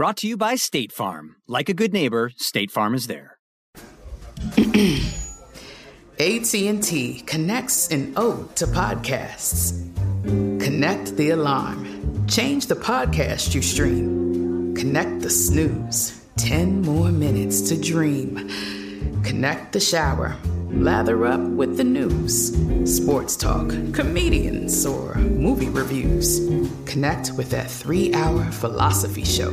Brought to you by State Farm. Like a good neighbor, State Farm is there. AT&T connects an ode to podcasts. Connect the alarm. Change the podcast you stream. Connect the snooze. 10 more minutes to dream. Connect the shower. Lather up with the news, sports talk, comedians, or movie reviews. Connect with that three hour philosophy show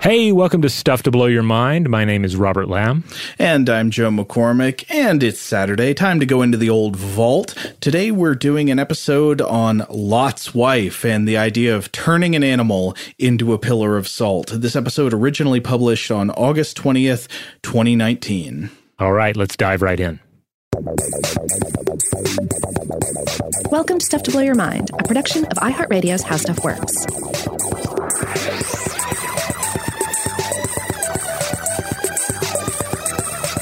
Hey, welcome to Stuff to Blow Your Mind. My name is Robert Lamb. And I'm Joe McCormick, and it's Saturday. Time to go into the old vault. Today we're doing an episode on Lot's wife and the idea of turning an animal into a pillar of salt. This episode originally published on August 20th, 2019. All right, let's dive right in. Welcome to Stuff to Blow Your Mind, a production of iHeartRadio's How Stuff Works.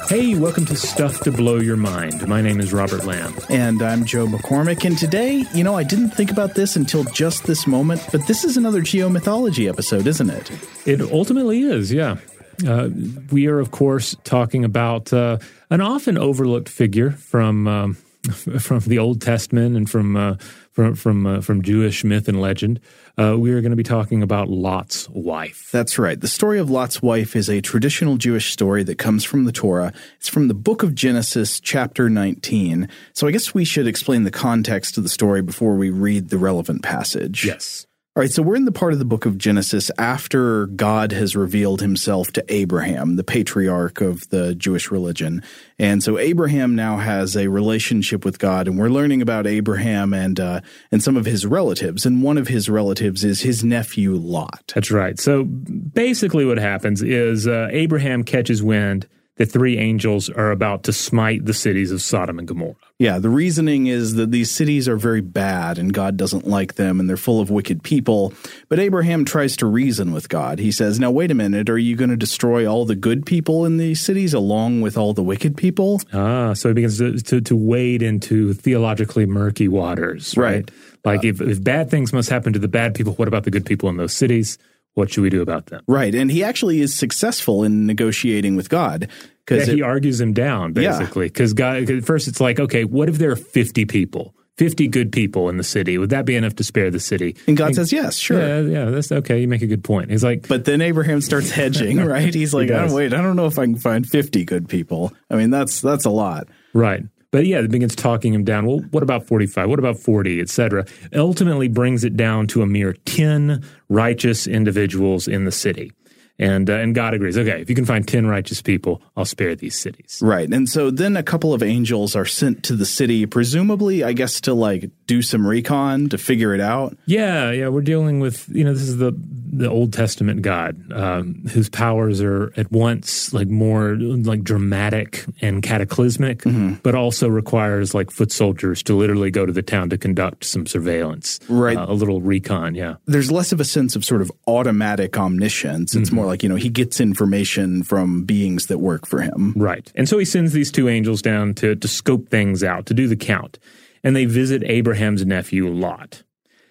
Hey, welcome to Stuff to Blow Your Mind. My name is Robert Lamb. And I'm Joe McCormick. And today, you know, I didn't think about this until just this moment, but this is another geomythology episode, isn't it? It ultimately is, yeah. Uh, we are, of course, talking about uh, an often overlooked figure from um, from the Old Testament and from uh, from from uh, from Jewish myth and legend. Uh, we are going to be talking about Lot's wife. That's right. The story of Lot's wife is a traditional Jewish story that comes from the Torah. It's from the book of Genesis, chapter 19. So I guess we should explain the context of the story before we read the relevant passage. Yes. All right, so we're in the part of the book of Genesis after God has revealed himself to Abraham, the patriarch of the Jewish religion. And so Abraham now has a relationship with God, and we're learning about Abraham and uh, and some of his relatives. And one of his relatives is his nephew Lot. That's right. So basically, what happens is uh, Abraham catches wind the three angels are about to smite the cities of Sodom and Gomorrah. Yeah, the reasoning is that these cities are very bad and God doesn't like them and they're full of wicked people. But Abraham tries to reason with God. He says, Now, wait a minute, are you going to destroy all the good people in these cities along with all the wicked people? Ah, so he begins to, to, to wade into theologically murky waters, right? right. Like, uh, if, if bad things must happen to the bad people, what about the good people in those cities? What should we do about them? Right. And he actually is successful in negotiating with God. Because yeah, he argues him down, basically. Because yeah. God, first it's like, okay, what if there are 50 people? 50 good people in the city. Would that be enough to spare the city? And God and, says, yes, sure. Yeah, yeah, that's okay. You make a good point. He's like, but then Abraham starts hedging, right? He's like, he oh, wait, I don't know if I can find 50 good people. I mean, that's, that's a lot. Right. But yeah, it begins talking him down. Well, what about 45? What about 40, etc. Ultimately brings it down to a mere 10 righteous individuals in the city. And, uh, and God agrees. Okay, if you can find 10 righteous people, I'll spare these cities. Right. And so then a couple of angels are sent to the city, presumably, I guess, to like do some recon to figure it out. Yeah, yeah. We're dealing with, you know, this is the, the Old Testament God, um, whose powers are at once like more like dramatic and cataclysmic, mm-hmm. but also requires like foot soldiers to literally go to the town to conduct some surveillance. Right. Uh, a little recon, yeah. There's less of a sense of sort of automatic omniscience. It's mm-hmm. more like, you know, he gets information from beings that work for him. Right. And so he sends these two angels down to, to scope things out, to do the count. And they visit Abraham's nephew, Lot.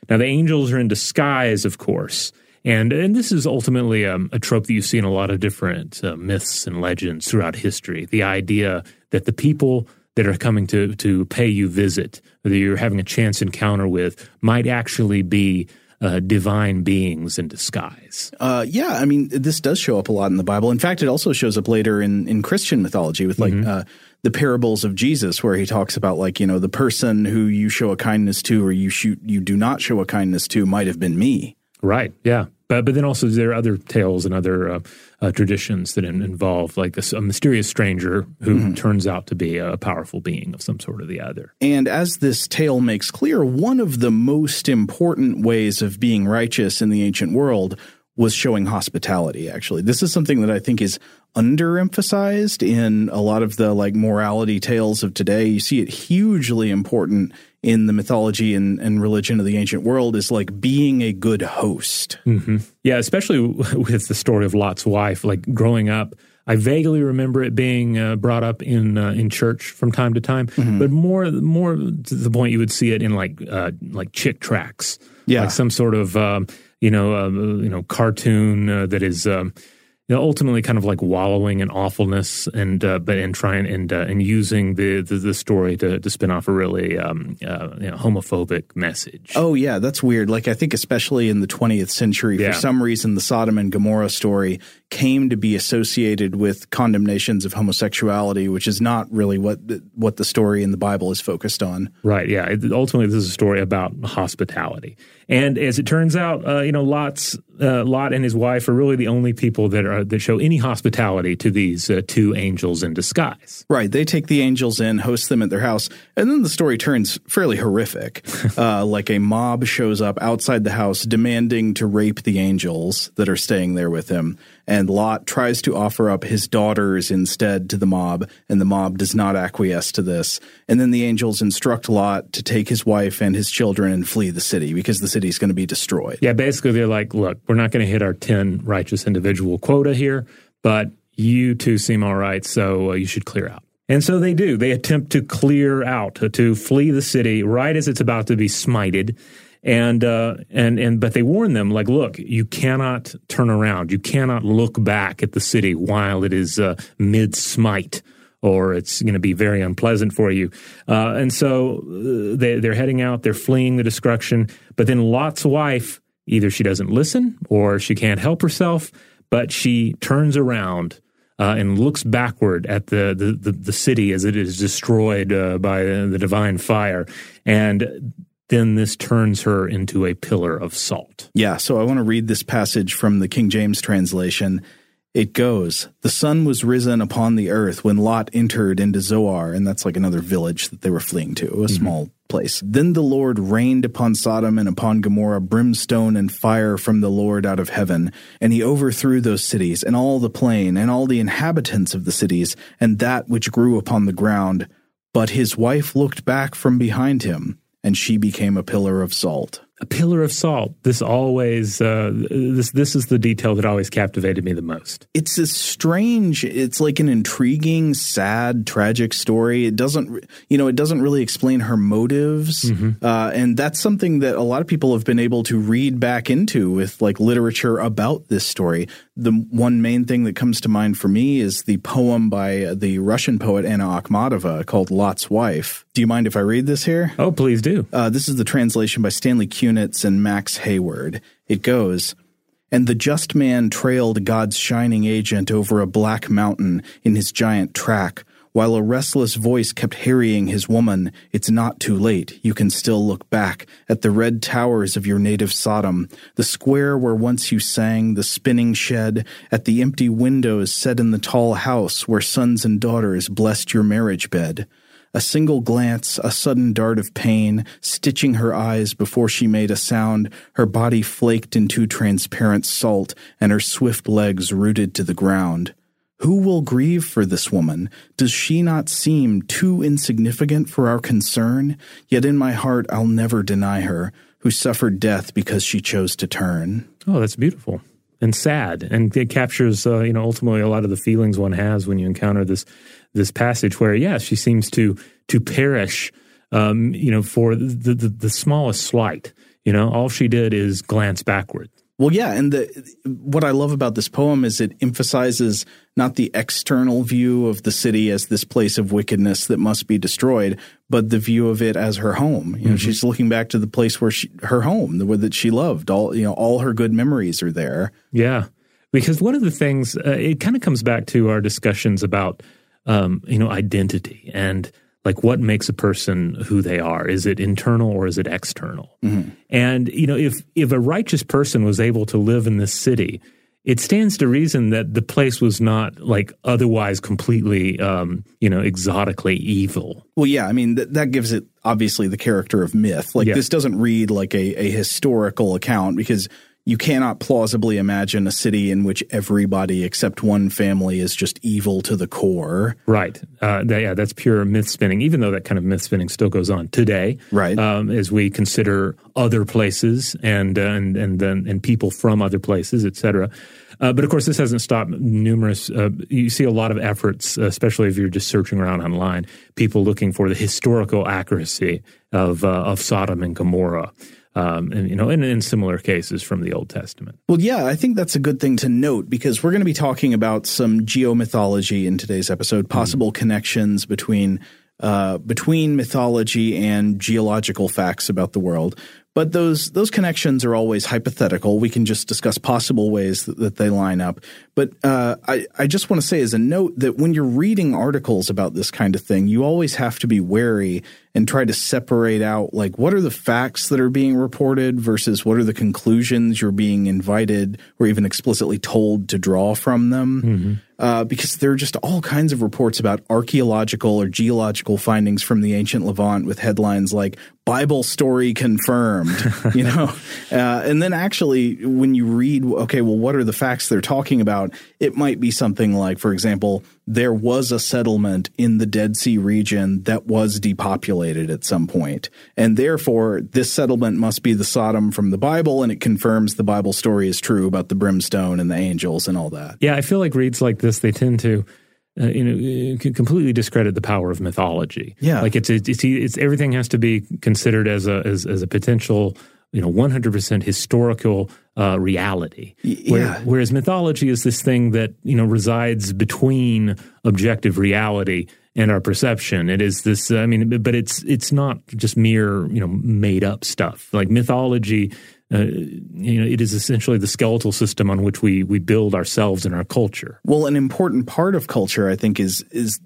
Now, the angels are in disguise, of course. And, and this is ultimately um, a trope that you see in a lot of different uh, myths and legends throughout history. The idea that the people that are coming to, to pay you visit, that you're having a chance encounter with, might actually be uh, divine beings in disguise. Uh, yeah, I mean, this does show up a lot in the Bible. In fact, it also shows up later in, in Christian mythology with like mm-hmm. uh, the parables of Jesus, where he talks about like you know the person who you show a kindness to or you shoot you do not show a kindness to might have been me. Right. Yeah. But but then also there are other tales and other uh, uh, traditions that involve like a, a mysterious stranger who mm-hmm. turns out to be a powerful being of some sort or the other. And as this tale makes clear, one of the most important ways of being righteous in the ancient world was showing hospitality. Actually, this is something that I think is underemphasized in a lot of the like morality tales of today. You see it hugely important in the mythology and, and religion of the ancient world is like being a good host. Mm-hmm. Yeah, especially with the story of Lot's wife. Like growing up, I vaguely remember it being uh, brought up in uh, in church from time to time, mm-hmm. but more more to the point you would see it in like uh, like Chick tracts, yeah, like some sort of um, you know uh, you know cartoon uh, that is. Um, you know, ultimately kind of like wallowing in awfulness and uh, but and trying and uh, and using the, the, the story to to spin off a really um, uh, you know, homophobic message. Oh yeah, that's weird. Like I think especially in the 20th century, yeah. for some reason, the Sodom and Gomorrah story came to be associated with condemnations of homosexuality, which is not really what the, what the story in the Bible is focused on. Right. Yeah. It, ultimately, this is a story about hospitality. And as it turns out, uh, you know, Lot's uh, Lot and his wife are really the only people that are that show any hospitality to these uh, two angels in disguise. Right. They take the angels in, host them at their house, and then the story turns fairly horrific. Uh, like a mob shows up outside the house demanding to rape the angels that are staying there with him and Lot tries to offer up his daughters instead to the mob, and the mob does not acquiesce to this. And then the angels instruct Lot to take his wife and his children and flee the city because the city is going to be destroyed. Yeah, basically, they're like, look, we're not going to hit our 10 righteous individual quota here, but you two seem all right, so uh, you should clear out. And so they do. They attempt to clear out, to, to flee the city right as it's about to be smited and uh, and and but they warn them like, look, you cannot turn around, you cannot look back at the city while it is uh, mid smite. Or it's going to be very unpleasant for you, uh, and so uh, they, they're heading out. They're fleeing the destruction. But then Lot's wife, either she doesn't listen or she can't help herself, but she turns around uh, and looks backward at the, the, the, the, city as it is destroyed uh, by the divine fire. And then this turns her into a pillar of salt. Yeah, so I want to read this passage from the King James translation. It goes, The sun was risen upon the earth when Lot entered into Zoar, and that's like another village that they were fleeing to, a mm-hmm. small place. Then the Lord rained upon Sodom and upon Gomorrah brimstone and fire from the Lord out of heaven, and he overthrew those cities, and all the plain, and all the inhabitants of the cities, and that which grew upon the ground. But his wife looked back from behind him and she became a pillar of salt a pillar of salt. This always uh, this this is the detail that always captivated me the most. It's a strange. It's like an intriguing, sad, tragic story. It doesn't you know it doesn't really explain her motives, mm-hmm. uh, and that's something that a lot of people have been able to read back into with like literature about this story. The one main thing that comes to mind for me is the poem by the Russian poet Anna Akhmatova called "Lot's Wife." Do you mind if I read this here? Oh, please do. Uh, this is the translation by Stanley. Kunitz and Max Hayward. It goes, and the just man trailed God's shining agent over a black mountain in his giant track, while a restless voice kept harrying his woman, It's not too late. You can still look back at the red towers of your native Sodom, the square where once you sang, the spinning shed, at the empty windows set in the tall house where sons and daughters blessed your marriage bed. A single glance, a sudden dart of pain, stitching her eyes before she made a sound, her body flaked into transparent salt, and her swift legs rooted to the ground. Who will grieve for this woman? Does she not seem too insignificant for our concern? Yet in my heart I'll never deny her, who suffered death because she chose to turn. Oh, that's beautiful and sad, and it captures, uh, you know, ultimately a lot of the feelings one has when you encounter this this passage where, yes, she seems to to perish, um, you know, for the, the, the smallest slight. You know, all she did is glance backward. Well, yeah, and the what I love about this poem is it emphasizes not the external view of the city as this place of wickedness that must be destroyed, but the view of it as her home. You know, mm-hmm. she's looking back to the place where she, her home, the way that she loved. All you know, all her good memories are there. Yeah, because one of the things uh, it kind of comes back to our discussions about um, you know, identity and like what makes a person who they are. Is it internal or is it external? Mm-hmm. And you know, if if a righteous person was able to live in this city, it stands to reason that the place was not like otherwise completely, um, you know, exotically evil. Well, yeah, I mean th- that gives it obviously the character of myth. Like yeah. this doesn't read like a, a historical account because you cannot plausibly imagine a city in which everybody except one family is just evil to the core. Right. Uh, that, yeah, that's pure myth spinning. Even though that kind of myth spinning still goes on today, right? Um, as we consider other places and uh, and and then and people from other places, etc. Uh, but of course, this hasn't stopped numerous. Uh, you see a lot of efforts, especially if you're just searching around online, people looking for the historical accuracy of uh, of Sodom and Gomorrah um, and you know, in, in similar cases from the Old Testament. Well, yeah, I think that's a good thing to note because we're going to be talking about some geomythology in today's episode, possible mm. connections between uh, between mythology and geological facts about the world. But those those connections are always hypothetical. We can just discuss possible ways that, that they line up. But uh, I, I just want to say as a note that when you're reading articles about this kind of thing, you always have to be wary and try to separate out like what are the facts that are being reported versus what are the conclusions you're being invited or even explicitly told to draw from them. Mm-hmm. Uh, because there are just all kinds of reports about archaeological or geological findings from the ancient Levant with headlines like Bible story confirmed, you know? Uh, and then actually, when you read, okay, well, what are the facts they're talking about? It might be something like, for example, there was a settlement in the Dead Sea region that was depopulated at some point. And therefore, this settlement must be the Sodom from the Bible, and it confirms the Bible story is true about the brimstone and the angels and all that. Yeah, I feel like reads like this, they tend to. Uh, you know, uh, completely discredit the power of mythology. Yeah, like it's it's, it's, it's everything has to be considered as a as, as a potential you know 100% historical uh, reality. Where, yeah. Whereas mythology is this thing that you know resides between objective reality and our perception. It is this. I mean, but it's it's not just mere you know made up stuff. Like mythology, uh, you know, it is essentially the skeletal system on which we we build ourselves and our culture. Well, an important part of culture, I think, is is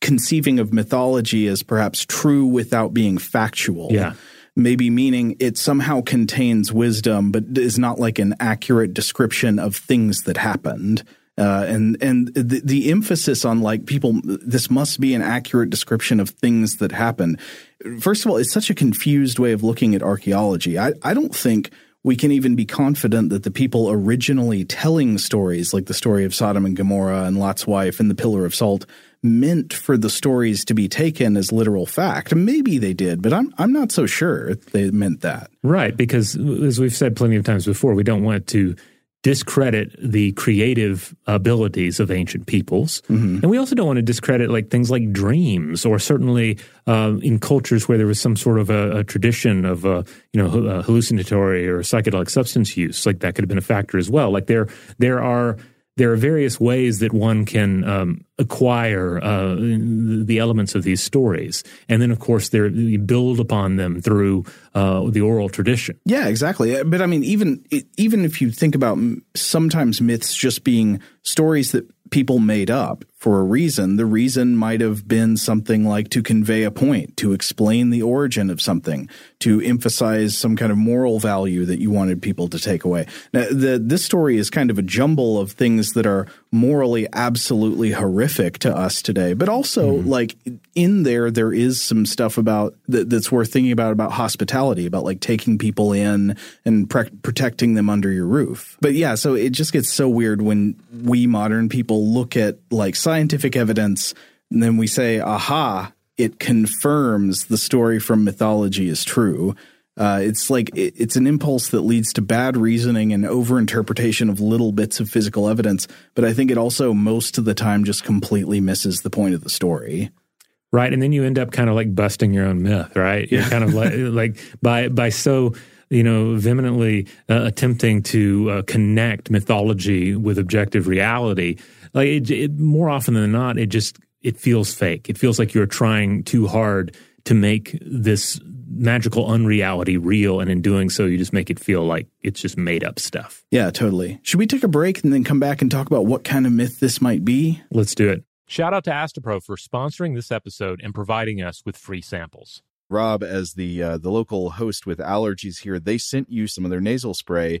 conceiving of mythology as perhaps true without being factual. Yeah maybe meaning it somehow contains wisdom, but is not like an accurate description of things that happened. Uh, and and the, the emphasis on like people, this must be an accurate description of things that happened. First of all, it's such a confused way of looking at archaeology. I, I don't think we can even be confident that the people originally telling stories, like the story of Sodom and Gomorrah and Lot's wife and the Pillar of Salt, meant for the stories to be taken as literal fact. Maybe they did, but I'm I'm not so sure they meant that. Right, because as we've said plenty of times before, we don't want to discredit the creative abilities of ancient peoples, mm-hmm. and we also don't want to discredit like things like dreams, or certainly uh, in cultures where there was some sort of a, a tradition of uh, you know hallucinatory or psychedelic substance use, like that could have been a factor as well. Like there there are there are various ways that one can um, acquire uh, the elements of these stories, and then of course you build upon them through uh, the oral tradition. Yeah, exactly. But I mean, even even if you think about sometimes myths just being stories that people made up. For a reason. The reason might have been something like to convey a point, to explain the origin of something, to emphasize some kind of moral value that you wanted people to take away. Now, the, this story is kind of a jumble of things that are morally absolutely horrific to us today, but also mm. like in there, there is some stuff about that, that's worth thinking about about hospitality, about like taking people in and pre- protecting them under your roof. But yeah, so it just gets so weird when we modern people look at like scientific evidence and then we say, aha, it confirms the story from mythology is true. Uh, it's like it, it's an impulse that leads to bad reasoning and overinterpretation of little bits of physical evidence. But I think it also most of the time just completely misses the point of the story. Right, and then you end up kind of like busting your own myth, right? You're kind of like like by by so you know, vehemently uh, attempting to uh, connect mythology with objective reality. Like it, it, more often than not, it just it feels fake. It feels like you're trying too hard to make this magical unreality real, and in doing so, you just make it feel like it's just made up stuff. Yeah, totally. Should we take a break and then come back and talk about what kind of myth this might be? Let's do it. Shout out to Astepro for sponsoring this episode and providing us with free samples. Rob, as the uh, the local host with allergies here, they sent you some of their nasal spray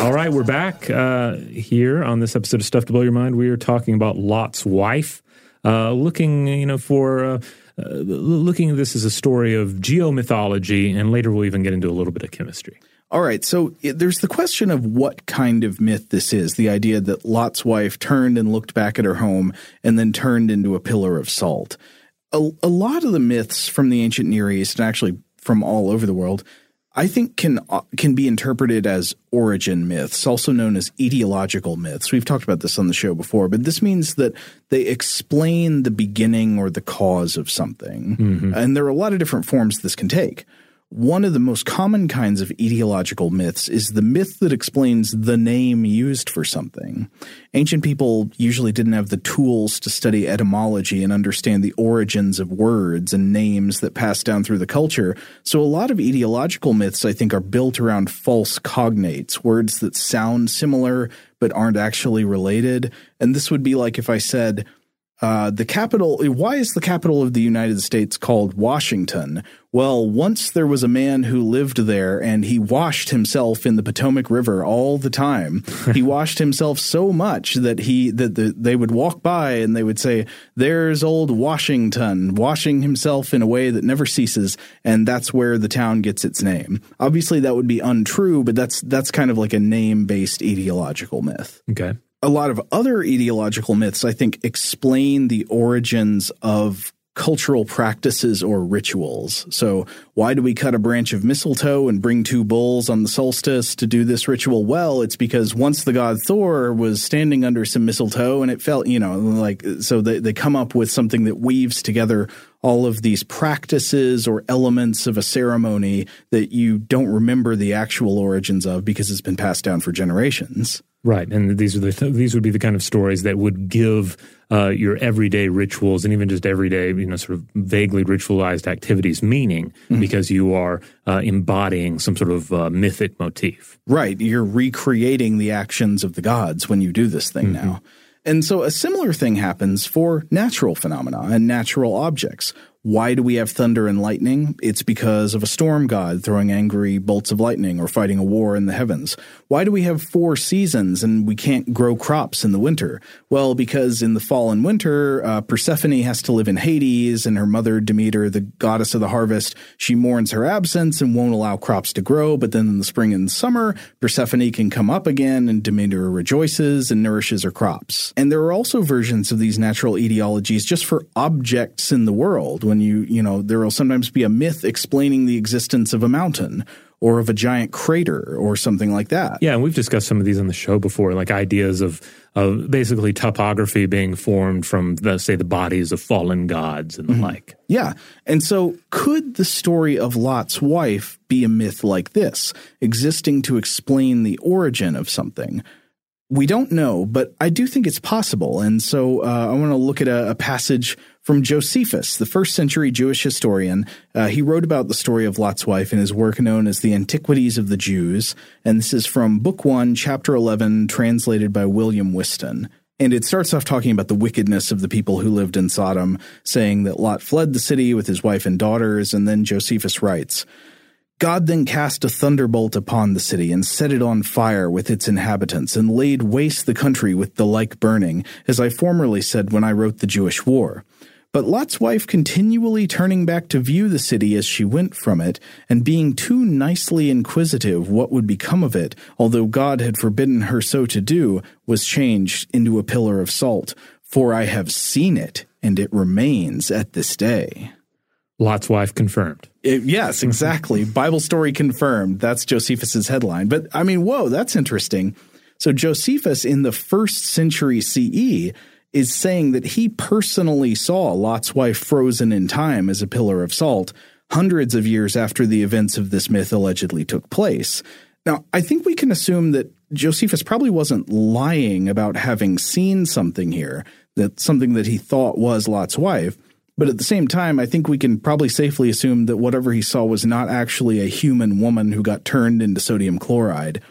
All right, we're back uh, here on this episode of Stuff to Blow Your Mind. We are talking about Lot's wife, uh, looking, you know, for uh, uh looking at this as a story of geomythology, and later we'll even get into a little bit of chemistry. All right, so there's the question of what kind of myth this is. The idea that Lot's wife turned and looked back at her home and then turned into a pillar of salt. A, a lot of the myths from the ancient Near East, and actually from all over the world, I think can uh, can be interpreted as origin myths, also known as etiological myths. We've talked about this on the show before, but this means that they explain the beginning or the cause of something. Mm-hmm. And there are a lot of different forms this can take. One of the most common kinds of etiological myths is the myth that explains the name used for something. Ancient people usually didn't have the tools to study etymology and understand the origins of words and names that passed down through the culture, so a lot of etiological myths, I think, are built around false cognates, words that sound similar but aren't actually related. And this would be like if I said, uh, the capital, why is the capital of the United States called Washington? Well, once there was a man who lived there and he washed himself in the Potomac River all the time. he washed himself so much that he, that the, they would walk by and they would say, there's old Washington washing himself in a way that never ceases. And that's where the town gets its name. Obviously that would be untrue, but that's, that's kind of like a name based etiological myth. Okay a lot of other etiological myths, I think, explain the origins of cultural practices or rituals. So, why do we cut a branch of mistletoe and bring two bulls on the solstice to do this ritual? Well, it's because once the god Thor was standing under some mistletoe and it felt, you know, like, so they, they come up with something that weaves together all of these practices or elements of a ceremony that you don't remember the actual origins of because it's been passed down for generations. Right, and these are the these would be the kind of stories that would give uh, your everyday rituals and even just everyday, you know, sort of vaguely ritualized activities meaning mm-hmm. because you are uh, embodying some sort of uh, mythic motif. Right, you're recreating the actions of the gods when you do this thing mm-hmm. now. And so a similar thing happens for natural phenomena and natural objects. Why do we have thunder and lightning? It's because of a storm god throwing angry bolts of lightning or fighting a war in the heavens. Why do we have four seasons and we can't grow crops in the winter? Well, because in the fall and winter, uh, Persephone has to live in Hades, and her mother Demeter, the goddess of the harvest, she mourns her absence and won't allow crops to grow. But then in the spring and summer, Persephone can come up again, and Demeter rejoices and nourishes her crops. And there are also versions of these natural etiologies just for objects in the world when you, you know, there will sometimes be a myth explaining the existence of a mountain or of a giant crater or something like that. Yeah, and we've discussed some of these on the show before, like ideas of of basically topography being formed from the say the bodies of fallen gods and the mm-hmm. like. Yeah. And so could the story of Lot's wife be a myth like this, existing to explain the origin of something? We don't know, but I do think it's possible. And so uh, I want to look at a, a, passage from Josephus, the first century Jewish historian. Uh, he wrote about the story of Lot's wife in his work known as The Antiquities of the Jews. And this is from Book 1, Chapter 11, translated by William Whiston. And it starts off talking about the wickedness of the people who lived in Sodom, saying that Lot fled the city with his wife and daughters. And then Josephus writes, God then cast a thunderbolt upon the city and set it on fire with its inhabitants and laid waste the country with the like burning, as I formerly said when I wrote the Jewish war. But Lot's wife continually turning back to view the city as she went from it, and being too nicely inquisitive what would become of it, although God had forbidden her so to do, was changed into a pillar of salt. For I have seen it, and it remains at this day. Lot's wife confirmed. It, yes, exactly. Bible story confirmed. That's Josephus's headline. But I mean, whoa, that's interesting. So Josephus in the first century CE is saying that he personally saw Lot's wife frozen in time as a pillar of salt hundreds of years after the events of this myth allegedly took place. Now, I think we can assume that Josephus probably wasn't lying about having seen something here, that something that he thought was Lot's wife. But at the same time, I think we can probably safely assume that whatever he saw was not actually a human woman who got turned into sodium chloride.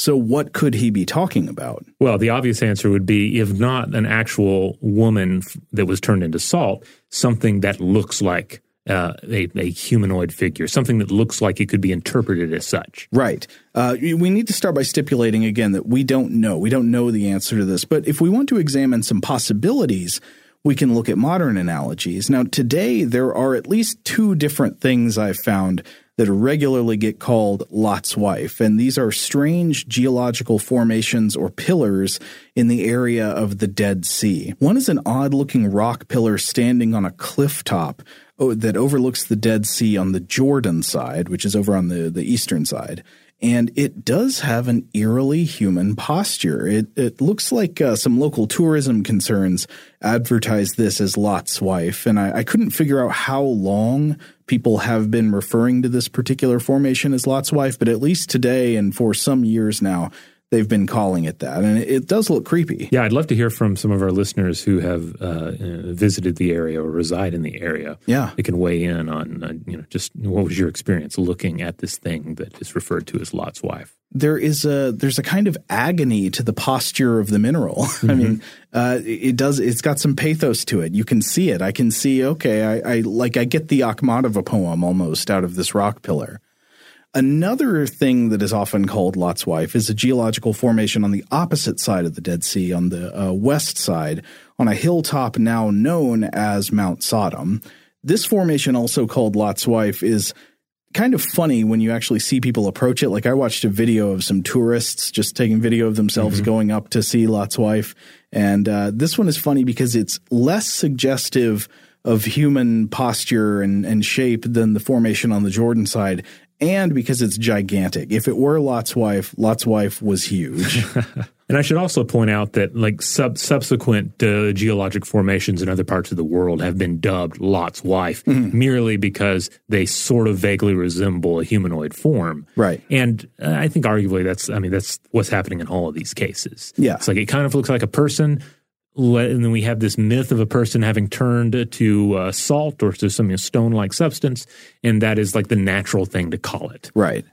So, what could he be talking about? Well, the obvious answer would be if not an actual woman that was turned into salt, something that looks like uh, a, a, humanoid figure, something that looks like it could be interpreted as such. Right. Uh, we need to start by stipulating again that we don't know. We don't know the answer to this. But if we want to examine some possibilities, we can look at modern analogies. Now, today, there are at least two different things I've found that regularly get called Lot's wife, and these are strange geological formations or pillars in the area of the Dead Sea. One is an odd looking rock pillar standing on a cliff top oh, that overlooks the Dead Sea on the Jordan side, which is over on the, the eastern side and it does have an eerily human posture. It, it looks like uh, some local tourism concerns advertise this as Lot's wife, and I, I, couldn't figure out how long people have been referring to this particular formation as Lot's wife, but at least today and for some years now, they've been calling it that, and it, does look creepy. Yeah, I'd love to hear from some of our listeners who have uh, uh, visited the area or reside in the area. Yeah, they can weigh in on uh, you know just what was your experience looking at this thing that is referred to as Lot's wife. There is a there's a kind of agony to the posture of the mineral. Mm-hmm. I mean, uh, it does it's got some pathos to it. You can see it. I can see. Okay, I, I like I get the Akhmatova poem almost out of this rock pillar. Another thing that is often called Lot's wife is a geological formation on the opposite side of the Dead Sea, on the uh, west side, on a hilltop now known as Mount Sodom. This formation, also called Lot's wife, is kind of funny when you actually see people approach it. Like I watched a video of some tourists just taking video of themselves mm-hmm. going up to see Lot's wife, and uh, this one is funny because it's less suggestive of human posture and, and shape than the formation on the Jordan side and because it's gigantic. If it were Lot's wife, Lot's wife was huge. and I should also point out that like sub- subsequent uh, geologic formations in other parts of the world have been dubbed Lot's wife mm-hmm. merely because they sort of vaguely resemble a humanoid form. Right. And uh, I think arguably that's I mean that's what's happening in all of these cases. Yeah. It's like it kind of looks like a person and then we have this myth of a person having turned to uh, salt or to some you know, stone-like substance, and that is like the natural thing to call it. Right.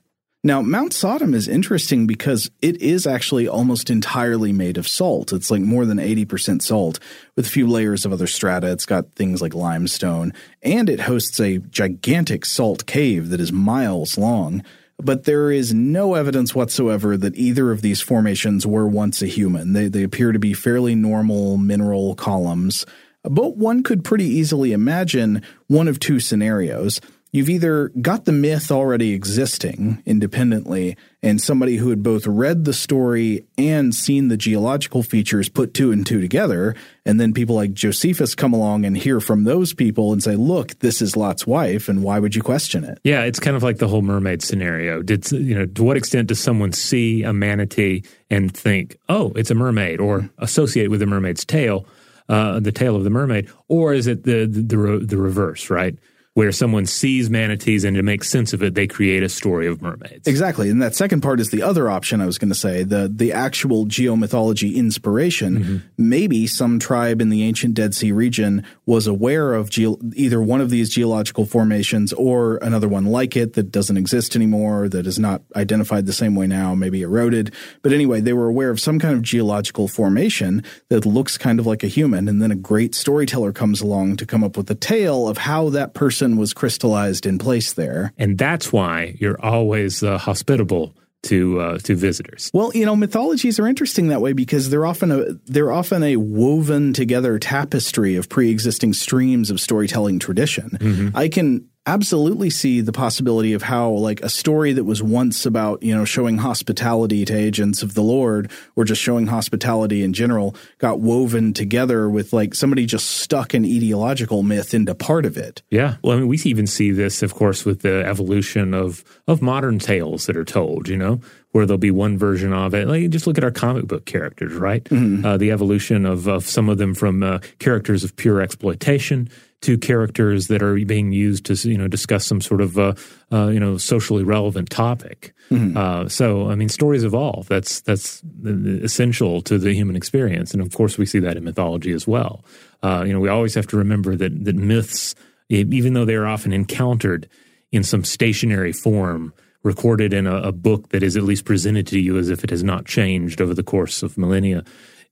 Now, Mount Sodom is interesting because it is actually almost entirely made of salt. It's like more than 80% salt with a few layers of other strata. It's got things like limestone, and it hosts a gigantic salt cave that is miles long but there is no evidence whatsoever that either of these formations were once a human. They, they appear to be fairly normal mineral columns. But one could pretty easily imagine one of two scenarios you've either got the myth already existing independently, and somebody who had both read the story and seen the geological features put two and two together, and then people like Josephus come along and hear from those people and say, "Look, this is Lot's wife, and why would you question it?" Yeah, it's kind of like the whole mermaid scenario. Did you know to what extent does someone see a manatee and think, "Oh, it's a mermaid," or associate with a mermaid's tail? Uh, the tail of the mermaid, or is it the the, the, the reverse, right? Where someone sees manatees and to make sense of it, they create a story of mermaids. Exactly. And that second part is the other option I was going to say, the the actual geomythology inspiration. Mm-hmm. Maybe some tribe in the ancient Dead Sea region was aware of ge- either one of these geological formations or another one like it that doesn't exist anymore, that is not identified the same way now, maybe eroded. But anyway, they were aware of some kind of geological formation that looks kind of like a human. And then a great storyteller comes along to come up with a tale of how that person person was crystallized in place there. And that's why you're always uh, hospitable to uh, to visitors. Well, you know, mythologies are interesting that way because they're often a they're often a woven together tapestry of pre-existing streams of storytelling tradition. Mm-hmm. I can absolutely see the possibility of how like a story that was once about you know showing hospitality to agents of the lord or just showing hospitality in general got woven together with like somebody just stuck an etiological myth into part of it yeah well i mean we even see this of course with the evolution of of modern tales that are told you know where there'll be one version of it. Like, just look at our comic book characters, right? Mm-hmm. Uh, the evolution of, of some of them from uh, characters of pure exploitation to characters that are being used to you know discuss some sort of uh, uh, you know socially relevant topic. Mm-hmm. Uh, so I mean, stories evolve. That's that's essential to the human experience, and of course, we see that in mythology as well. Uh, you know, we always have to remember that that myths, even though they are often encountered in some stationary form, recorded in a, a book that is at least presented to you as if it has not changed over the course of millennia.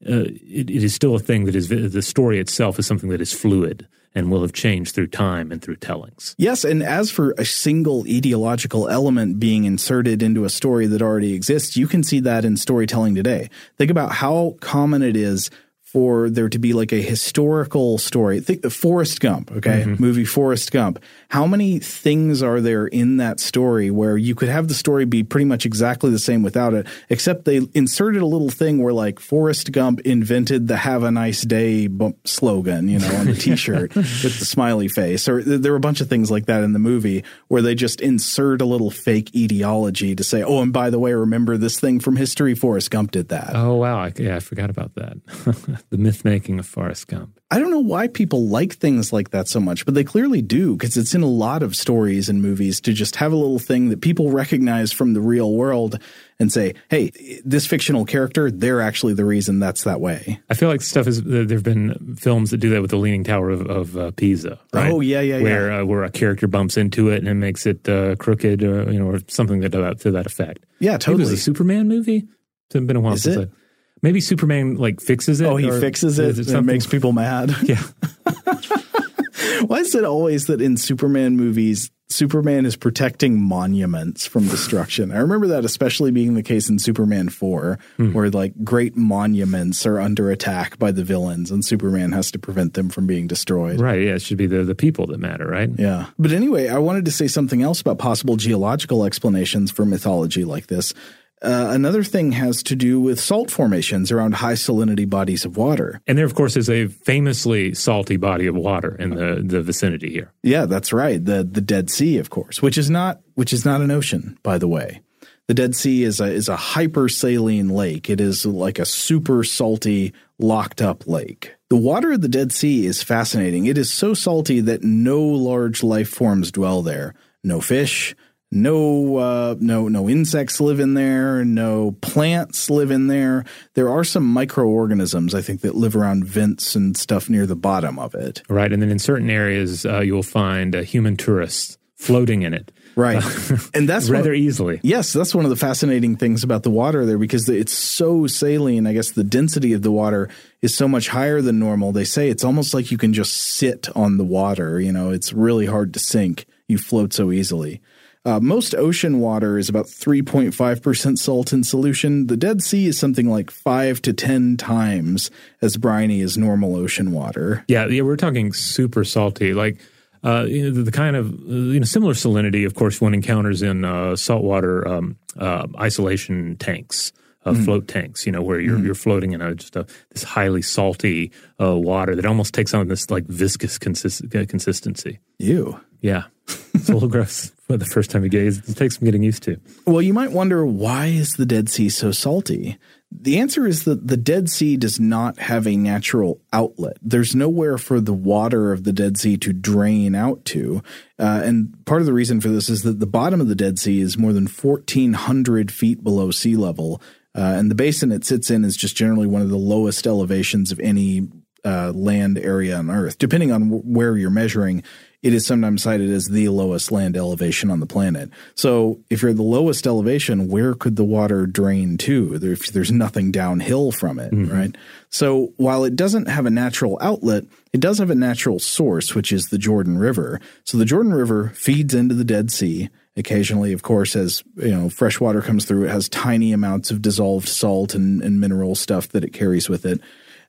Uh, it, it is still a thing that is the story itself is something that is fluid and will have changed through time and through tellings. Yes, and as for a single etiological element being inserted into a story that already exists, you can see that in storytelling today. Think about how common it is for there to be like a historical story. Think the Forrest Gump, okay? Mm-hmm. Movie Forrest Gump. How many things are there in that story where you could have the story be pretty much exactly the same without it, except they inserted a little thing where like Forrest Gump invented the have a nice day slogan, you know, on the t-shirt with the smiley face. Or there were a bunch of things like that in the movie where they just insert a little fake ideology to say, "Oh, and by the way, remember this thing from history Forrest Gump did that." Oh, wow. I, yeah, I forgot about that. the myth making of Forrest Gump. I don't know why people like things like that so much, but they clearly do because it's in a lot of stories and movies to just have a little thing that people recognize from the real world and say, "Hey, this fictional character, they're actually the reason that's that way." I feel like stuff is there've been films that do that with the Leaning Tower of, of uh, Pisa. Right? Oh yeah, yeah, where yeah. Uh, where a character bumps into it and it makes it uh, crooked, or you know, or something to that uh, to that effect. Yeah, totally. it was a Superman movie. It's been a while is since it? I, Maybe Superman like fixes it. Oh, he fixes it. It makes people mad. Yeah. Why is it always that in Superman movies, Superman is protecting monuments from destruction? I remember that especially being the case in Superman 4, hmm. where like great monuments are under attack by the villains and Superman has to prevent them from being destroyed. Right. Yeah. It should be the, the people that matter, right? Yeah. But anyway, I wanted to say something else about possible geological explanations for mythology like this. Uh, another thing has to do with salt formations around high salinity bodies of water. And there, of course, is a famously salty body of water in the, the vicinity here. Yeah, that's right. The the Dead Sea, of course, which is not which is not an ocean, by the way. The Dead Sea is a is a hypersaline lake. It is like a super salty, locked up lake. The water of the Dead Sea is fascinating. It is so salty that no large life forms dwell there. No fish, no uh, no no insects live in there. No plants live in there. There are some microorganisms i think that live around vents and stuff near the bottom of it. Right and then in certain areas uh, you'll find uh, human tourists floating in it. Right. And that's rather easily. Yes that's one of the fascinating things about the water there because it's so saline. I guess the density of the water is so much higher than normal. They say it's almost like you can just sit on the water you know it's really hard to sink. You float so easily uh, most ocean water is about 3.5% salt in solution. The Dead Sea is something like 5 to 10 times as briny as normal ocean water. Yeah, yeah, we're talking super salty. Like, uh, you know, the, the, kind of you know similar salinity, of course, one encounters in uh, saltwater um, uh, isolation tanks. Uh, mm. float tanks, you know, where you're mm. you're floating in a just a this highly salty uh, water that almost takes on this like viscous consist- uh, consistency. Ew. Yeah, it's a little gross for the first time you get it. It takes some getting used to. Well, you might wonder why is the Dead Sea so salty? The answer is that the Dead Sea does not have a natural outlet. There's nowhere for the water of the Dead Sea to drain out to. Uh, and part of the reason for this is that the bottom of the Dead Sea is more than 1,400 feet below sea level. Uh, and the basin it sits in is just generally one of the lowest elevations of any uh, land area on Earth. Depending on w- where you're measuring, it is sometimes cited as the lowest land elevation on the planet. So if you're at the lowest elevation, where could the water drain to if there's nothing downhill from it, mm-hmm. right? So while it doesn't have a natural outlet, it does have a natural source, which is the Jordan River. So the Jordan River feeds into the Dead Sea. Occasionally, of course, as you know, fresh water comes through, it has tiny amounts of dissolved salt and, and mineral stuff that it carries with it.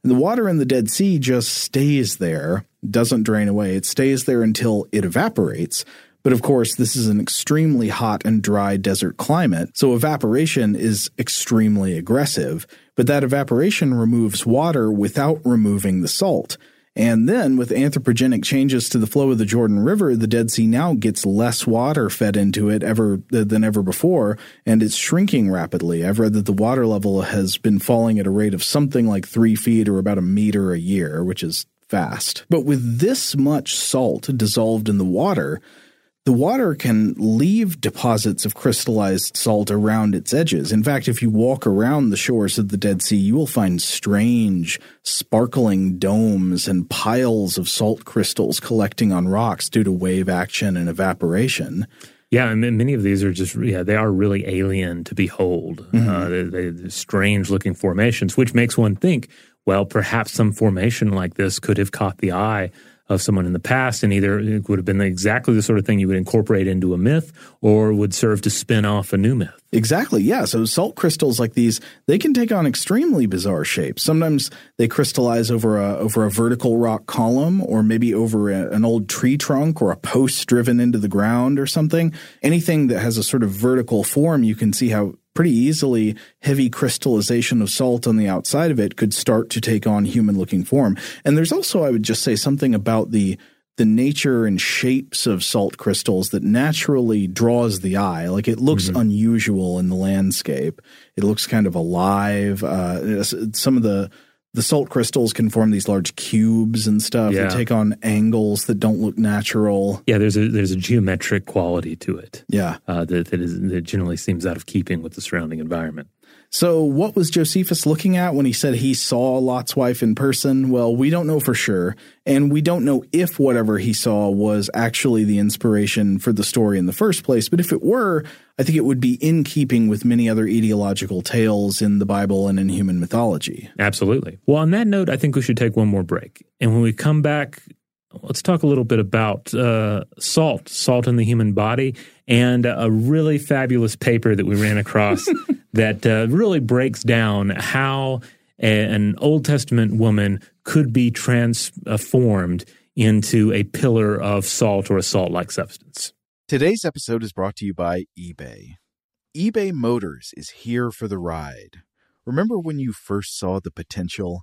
And the water in the Dead Sea just stays there, doesn't drain away. It stays there until it evaporates. But of course, this is an extremely hot and dry desert climate, so evaporation is extremely aggressive. But that evaporation removes water without removing the salt. And then, with anthropogenic changes to the flow of the Jordan River, the Dead Sea now gets less water fed into it ever than ever before, and it's shrinking rapidly. I've read that the water level has been falling at a rate of something like three feet or about a meter a year, which is fast. But with this much salt dissolved in the water, the water can leave deposits of crystallized salt around its edges. In fact, if you walk around the shores of the Dead Sea, you will find strange, sparkling domes and piles of salt crystals collecting on rocks due to wave action and evaporation. Yeah, and many of these are just yeah they are really alien to behold. Mm-hmm. Uh, they, they're strange looking formations, which makes one think, well, perhaps some formation like this could have caught the eye of someone in the past, and either it would have been exactly the sort of thing you would incorporate into a myth, or would serve to spin off a new myth. Exactly. Yeah. So salt crystals like these, they can take on extremely bizarre shapes. Sometimes they crystallize over a over a vertical rock column, or maybe over a, an old tree trunk or a post driven into the ground or something. Anything that has a sort of vertical form, you can see how pretty easily heavy crystallization of salt on the outside of it could start to take on human looking form. And there's also, I would just say, something about the the nature and shapes of salt crystals that naturally draws the eye. Like it looks Mm-hmm. unusual in the landscape. It looks kind of alive. Uh, some of the the salt crystals can form these large cubes and stuff Yeah. that take on angles that don't look natural. Yeah, there's a there's a geometric quality to it. Yeah. uh, that that, is, that generally seems out of keeping with the surrounding environment. So, what was Josephus looking at when he said he saw Lot's wife in person? Well, we don't know for sure. And we don't know if whatever he saw was actually the inspiration for the story in the first place. But if it were, I think it would be in keeping with many other etiological tales in the Bible and in human mythology. Absolutely. Well, on that note, I think we should take one more break. And when we come back, let's talk a little bit about uh, salt, salt in the human body, and a really fabulous paper that we ran across that uh, really breaks down how a, an Old Testament woman could be transformed into a pillar of salt or a salt like substance. Today's episode is brought to you by eBay. eBay Motors is here for the ride. Remember when you first saw the potential?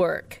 work.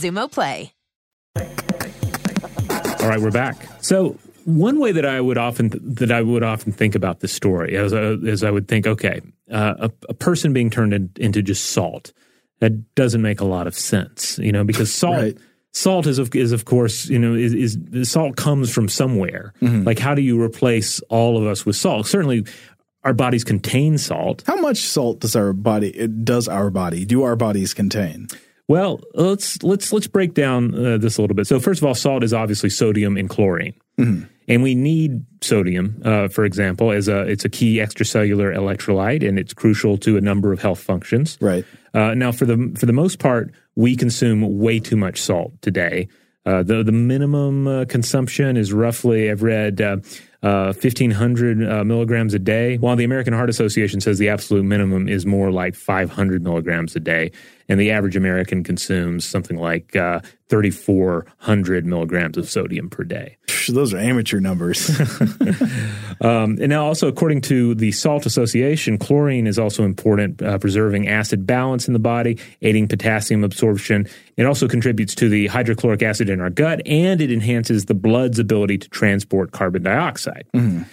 Xumo Play. All right, we're back. So one way that I would often that I would often think about this story is, uh, is I would think, okay, uh, a, a, person being turned in, into just salt that doesn't make a lot of sense, you know, because salt. right. Salt is of is of course you know is, is salt comes from somewhere. Mm-hmm. Like how do you replace all of us with salt? Certainly, our bodies contain salt. How much salt does our body does our body do our bodies contain? Well, let's let's let's break down uh, this a little bit. So first of all, salt is obviously sodium and chlorine, mm-hmm. and we need sodium, uh, for example, as a it's a key extracellular electrolyte, and it's crucial to a number of health functions. Right. Uh, now, for the for the most part, we consume way too much salt today. Uh, the the minimum uh, consumption is roughly I've read uh, 1,500 uh, uh, milligrams a day, while the American Heart Association says the absolute minimum is more like 500 milligrams a day. And the average American consumes something like uh, 3,400 milligrams of sodium per day. Those are amateur numbers. um, and now, also, according to the Salt Association, chlorine is also important, uh, preserving acid balance in the body, aiding potassium absorption. It also contributes to the hydrochloric acid in our gut, and it enhances the blood's ability to transport carbon dioxide. Mm-hmm.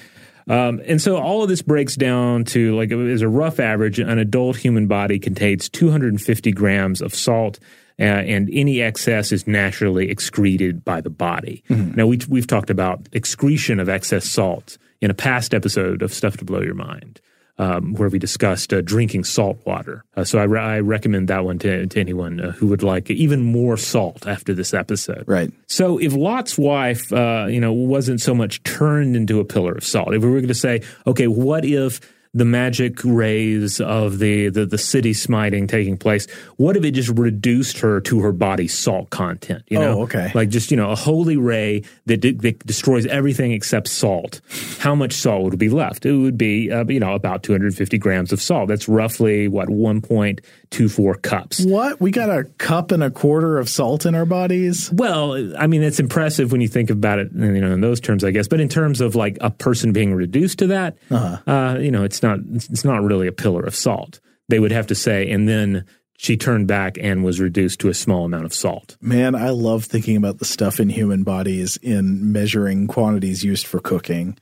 Um, and so all of this breaks down to like as a rough average, an adult human body contains 250 grams of salt uh, and any excess is naturally excreted by the body. Mm-hmm. Now, we, we've talked about excretion of excess salt in a past episode of Stuff to Blow Your Mind. Um, where we discussed uh, drinking salt water. Uh, so I, re- I, recommend that one to, to anyone uh, who would like even more salt after this episode. Right. So if Lot's wife, uh, you know, wasn't so much turned into a pillar of salt, if we were going to say, okay, what if the magic rays of the, the, the city smiting taking place, what if it just reduced her to her body's salt content? You know, oh, okay. Like just, you know, a holy ray that, that destroys everything except salt. How much salt would be left? It would be, uh, you know, about 250 grams of salt. That's roughly, what, 1.24 cups. What? We got a cup and a quarter of salt in our bodies? Well, I mean, it's impressive when you think about it, you know, in those terms, I guess. But in terms of like a person being reduced to that, uh-huh. uh, you know, it's not it's not really a pillar of salt. They would have to say, and then she turned back and was reduced to a small amount of salt. Man, I love thinking about the stuff in human bodies in measuring quantities used for cooking.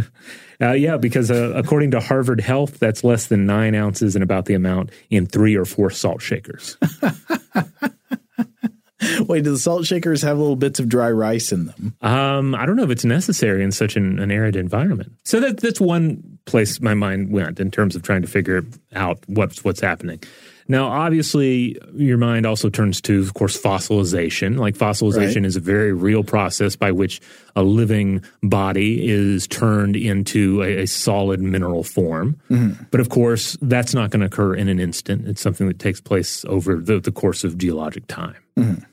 uh, yeah, because uh, according to Harvard Health, that's less than nine ounces and about the amount in three or four salt shakers. Wait, do the salt shakers have little bits of dry rice in them? Um, I don't know if it's necessary in such an, an arid environment. So that, that's one place my mind went in terms of trying to figure out what's what's happening. Now, obviously, your mind also turns to, of course, fossilization. Like fossilization right. is a very real process by which a living body is turned into a, a solid mineral form. Mm-hmm. But of course, that's not going to occur in an instant. It's something that takes place over the, the course of geologic time. Mm-hmm.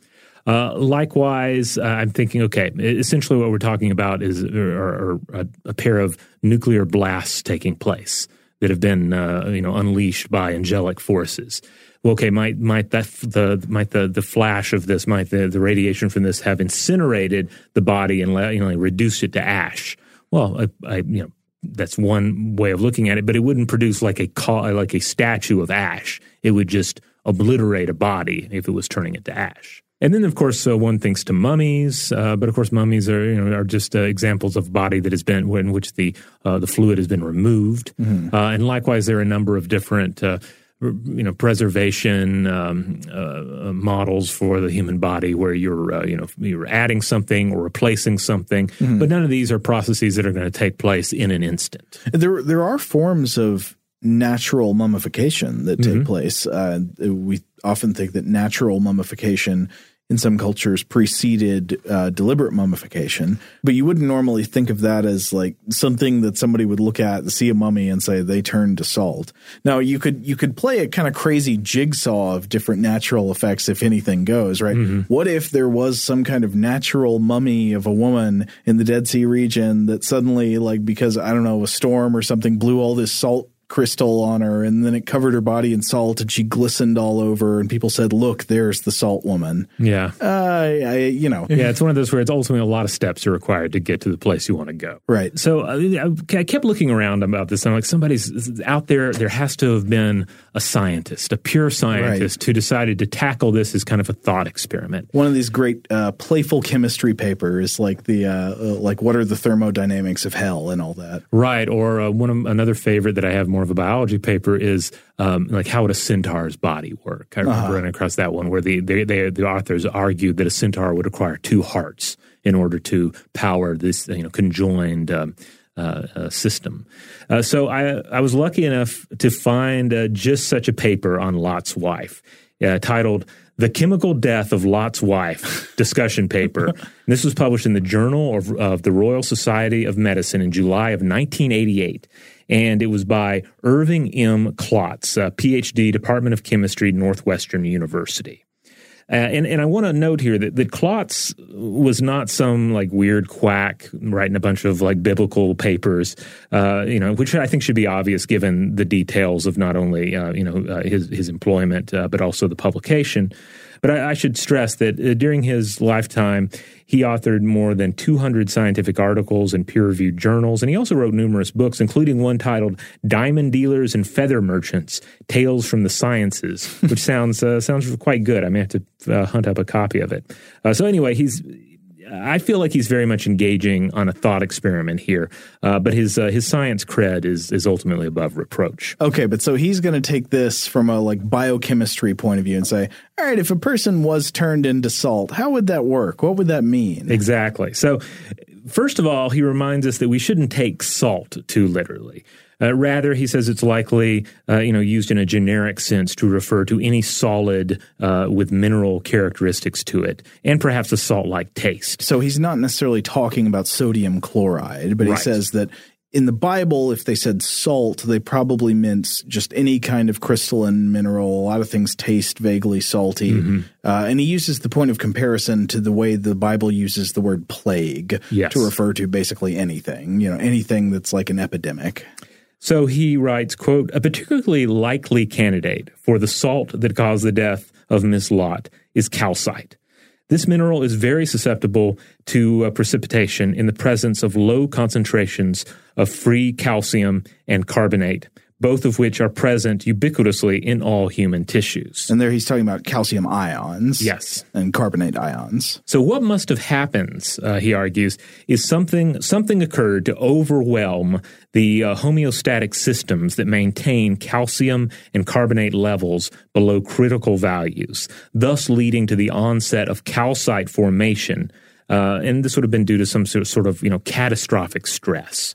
Uh, likewise, uh, I'm thinking, okay, essentially what we're talking about is a, a, pair of nuclear blasts taking place that have been, uh, you know, unleashed by angelic forces. Well, okay, might might that the might the the flash of this, might the, the radiation from this have incinerated the body and you know reduced it to ash? Well, I, I you know that's one way of looking at it, but it wouldn't produce like a like a statue of ash. It would just obliterate a body if it was turning it to ash. And then, of course, uh, one thinks to mummies, uh, but of course, mummies are you know are just uh, examples of body that has been in which the uh, the fluid has been removed. Mm-hmm. Uh, and likewise, there are a number of different uh, you know preservation um, models for the human body where you're you know you're adding something or replacing something, mm-hmm. but none of these are processes that are going to take place in an instant. There there are forms of natural mummification that take mm-hmm. place. we often think that natural mummification in some cultures preceded uh, deliberate mummification, but you wouldn't normally think of that as like something that somebody would look at, see a mummy, and say they turned to salt. Now you could you could play a kind of crazy jigsaw of different natural effects if anything goes right. Mm-hmm. What if there was some kind of natural mummy of a woman in the Dead Sea region that suddenly, like because I don't know, a storm or something blew all this salt crystal on her and then it covered her body in salt and she glistened all over and people said look there's the salt woman Yeah. uh, I, you know Yeah, it's one of those where it's ultimately a lot of steps are required to get to the place you want to go. right So uh, I kept looking around about this. and I'm like, somebody's out there. There has to have been a scientist, a pure scientist, who decided to tackle this as kind of a thought experiment. one of these great uh, playful chemistry papers like the uh, uh, like what are the thermodynamics of hell and all that Right. Or uh, one of, another favorite that I have more of a biology paper is um, like how would a centaur's body work? I remember Uh-huh. running across that one where the, they, they, the authors argued that a centaur would require two hearts in order to power this you know conjoined um, uh, uh, system. Uh, so I I was lucky enough to find uh, just such a paper on Lot's wife uh, titled. The Chemical Death of Lot's Wife discussion paper. This was published in the Journal of, of the Royal Society of Medicine in July of 1988. And it was by Irving M. Klotz, uh, PhD, Department of Chemistry, Northwestern University. Uh, and, and I want to note here that, that Klotz was not some like weird quack writing a bunch of like biblical papers, uh, you know, which I think should be obvious given the details of not only, uh, you know, uh, his, his employment, uh, but also the publication. But I, I should stress that uh, during his lifetime, he authored more than 200 scientific articles in peer reviewed journals, and he also wrote numerous books, including one titled Diamond Dealers and Feather Merchants Tales from the Sciences, which sounds, uh, sounds quite good. I may have to uh, hunt up a copy of it. Uh, so, anyway, he's. I feel like he's very much engaging on a thought experiment here, uh, but his uh, his science cred is is ultimately above reproach. Okay, but so he's going to take this from a like biochemistry point of view and say, all right, if a person was turned into salt, how would that work? What would that mean? Exactly. So, first of all, he reminds us that we shouldn't take salt too literally. Uh, rather, he says it's likely, uh, you know, used in a generic sense to refer to any solid uh, with mineral characteristics to it, and perhaps a salt-like taste. So he's not necessarily talking about sodium chloride, but he says that in the Bible, if they said salt, they probably meant just any kind of crystalline mineral. A lot of things taste vaguely salty. Mm-hmm. Uh, and he uses the point of comparison to the way the Bible uses the word plague Yes. to refer to basically anything, you know, anything that's like an epidemic. So he writes, quote, a particularly likely candidate for the salt that caused the death of Miss Lot is calcite. This mineral is very susceptible to uh, precipitation in the presence of low concentrations of free calcium and carbonate, both of which are present ubiquitously in all human tissues. And there he's talking about calcium ions. Yes. And carbonate ions. So what must have happened, uh, he argues, is something something occurred to overwhelm the uh, homeostatic systems that maintain calcium and carbonate levels below critical values, thus leading to the onset of calcite formation. Uh, and this would have been due to some sort of, sort of you know catastrophic stress.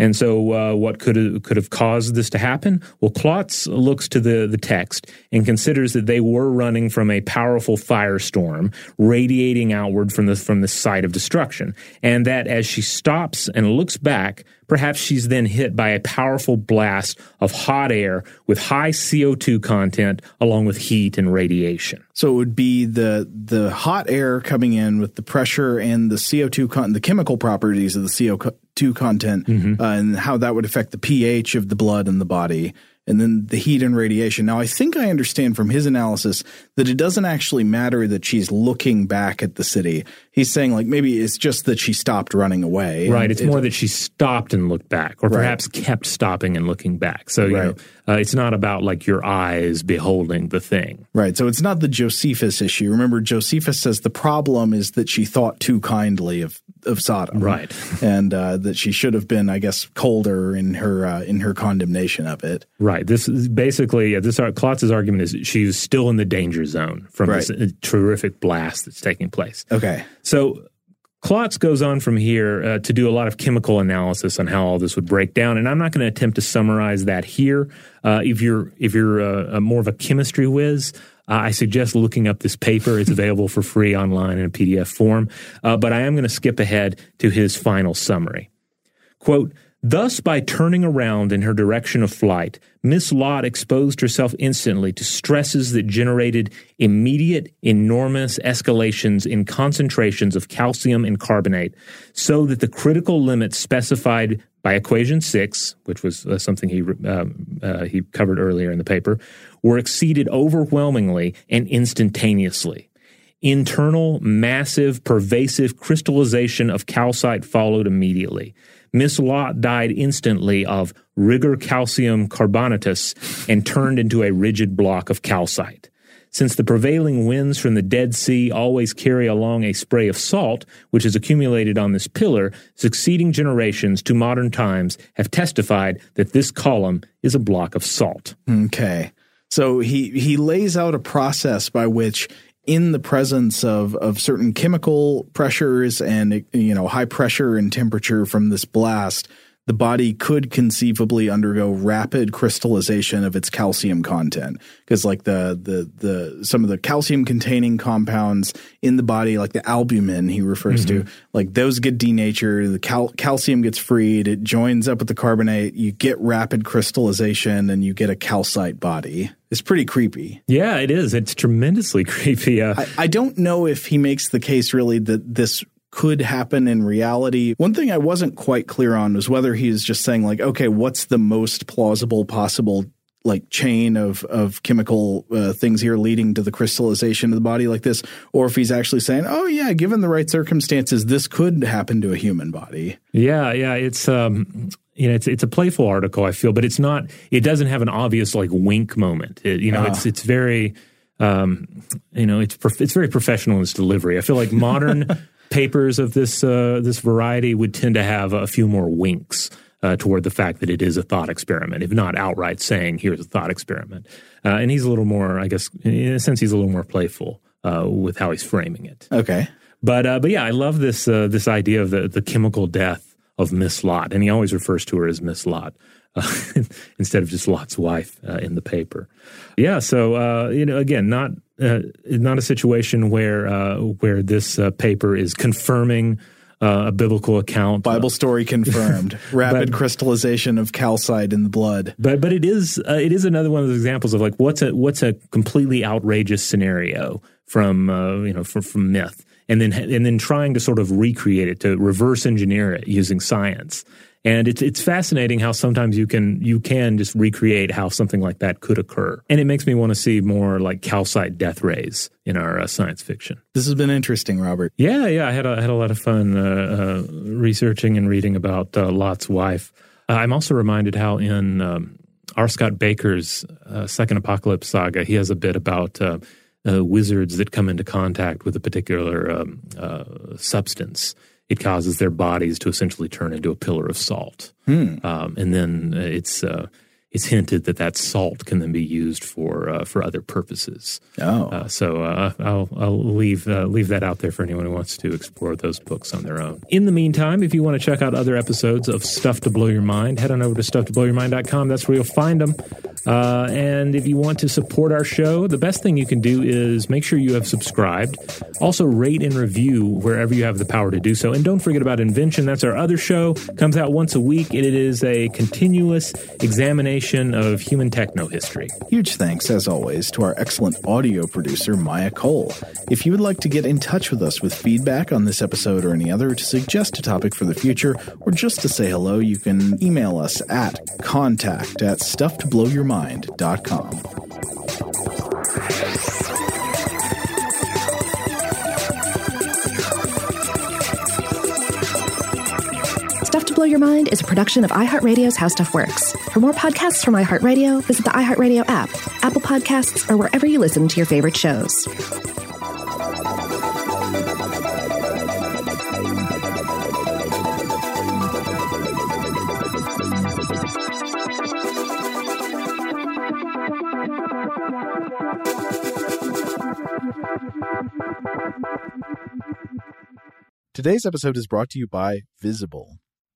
And so, uh, what could could have caused this to happen? Well, Klotz looks to the, the text and considers that they were running from a powerful firestorm radiating outward from the from the site of destruction, and that as she stops and looks back, perhaps she's then hit by a powerful blast of hot air with high CO two content, along with heat and radiation. So it would be the the hot air coming in with the pressure and the CO two con- the chemical properties of the CO two content, uh, and how that would affect the pH of the blood in the body, and then the heat and radiation. Now, I think I understand from his analysis that it doesn't actually matter that she's looking back at the city. He's saying like maybe it's just that she stopped running away. Right. It's it- more that she stopped and looked back, or Right. perhaps kept stopping and looking back. So, you Right. know, uh, it's not about like your eyes beholding the thing. Right. So it's not the Josephus issue. Remember, Josephus says the problem is that she thought too kindly of, of Sodom. Right. and uh, that she should have been, I guess, colder in her uh, in her condemnation of it. Right. This is basically uh, this. Ar- Klotz's argument is she's still in the danger zone from this Right. uh, terrific blast that's taking place. Okay. So Klotz goes on from here uh, to do a lot of chemical analysis on how all this would break down, and I'm not going to attempt to summarize that here. Uh, if you're if you're uh, a more of a chemistry whiz, Uh, I suggest looking up this paper. It's available for free online in a PDF form. Uh, but I am going to skip ahead to his final summary. Quote, Thus, by turning around in her direction of flight, Miss Lot exposed herself instantly to stresses that generated immediate, enormous escalations in concentrations of calcium and carbonate, so that the critical limits specified by equation six, which was uh, something he um, uh, he covered earlier in the paper, were exceeded overwhelmingly and instantaneously. Internal, massive, pervasive crystallization of calcite followed immediately. Miss Lot died instantly of rigor calcium carbonatus and turned into a rigid block of calcite. Since the prevailing winds from the Dead Sea always carry along a spray of salt, which is accumulated on this pillar, succeeding generations to modern times have testified that this column is a block of salt. Okay. So he, he lays out a process by which in the presence of, of certain chemical pressures and you know high pressure and temperature from this blast, the body could conceivably undergo rapid crystallization of its calcium content because like the the the some of the calcium containing compounds in the body like the albumin he refers mm-hmm. to like those get denatured the cal- calcium gets freed it joins up with the carbonate you get rapid crystallization and you get a calcite body it's pretty creepy. Yeah, it is. It's tremendously creepy. Uh, I, I, don't know if he makes the case really that this could happen in reality. One thing I wasn't quite clear on was whether he's just saying like, okay, what's the most plausible possible like chain of of chemical uh, things here leading to the crystallization of the body like this or if he's actually saying oh yeah given the right circumstances this could happen to a human body yeah yeah it's um you know it's it's a playful article i feel but it's not it doesn't have an obvious like wink moment it, you know uh. it's it's very um you know it's prof- it's very professional in its delivery i feel like modern papers of this uh, this variety would tend to have a few more winks uh, toward the fact that it is a thought experiment, if not outright saying here's a thought experiment. Uh, and he's a little more, I guess, in a sense, he's a little more playful uh, with how he's framing it. Okay, but uh, but yeah, I love this uh, this idea of the the chemical death of Miss Lot, and he always refers to her as Miss Lot. Uh, instead of just Lot's wife uh, in the paper. Yeah, so uh, you know, again, not uh, not a situation where uh, where this uh, paper is confirming a biblical account. Bible story confirmed. Rapid but, crystallization of calcite in the blood. But but it is it is another one of those examples of like what's a what's a completely outrageous scenario from you know from, from myth and then and then trying to sort of recreate it to reverse engineer it using science and it's it's fascinating how sometimes you can you can just recreate how something like that could occur. And it makes me want to see more like calcite death rays in our uh, science fiction. This has been interesting, Robert. Yeah, yeah, I had a, I had a lot of fun uh, uh, researching and reading about uh, Lot's wife. Uh, I'm also reminded how in um, R. Scott Bakker's uh, Second Apocalypse saga, he has a bit about wizards that come into contact with a particular um, substance it causes their bodies to essentially turn into a pillar of salt. Hmm. Um, and then uh, it's uh, it's hinted that that salt can then be used for uh, for other purposes. Oh, uh, so uh, I'll I'll leave uh, leave that out there for anyone who wants to explore those books on their own. In the meantime, if you want to check out other episodes of Stuff to Blow Your Mind, head on over to stufftoblowyourmind.com. That's where you'll find them. Uh, and if you want to support our show, the best thing you can do is make sure you have subscribed. Also, rate and review wherever you have the power to do so. And don't forget about Invention. That's our other show. Comes out once a week. It is a continuous examination of human techno history. Huge thanks, as always, to our excellent audio producer, Maya Cole. If you would like to get in touch with us with feedback on this episode or any other, to suggest a topic for the future, or just to say hello, you can email us at contact at stufftoblowyourmind.com Stuff to Blow Your Mind is a production of iHeartRadio's How Stuff Works. For more podcasts from iHeartRadio, visit the iHeartRadio app, Apple Podcasts, or wherever you listen to your favorite shows. Today's episode is brought to you by Visible.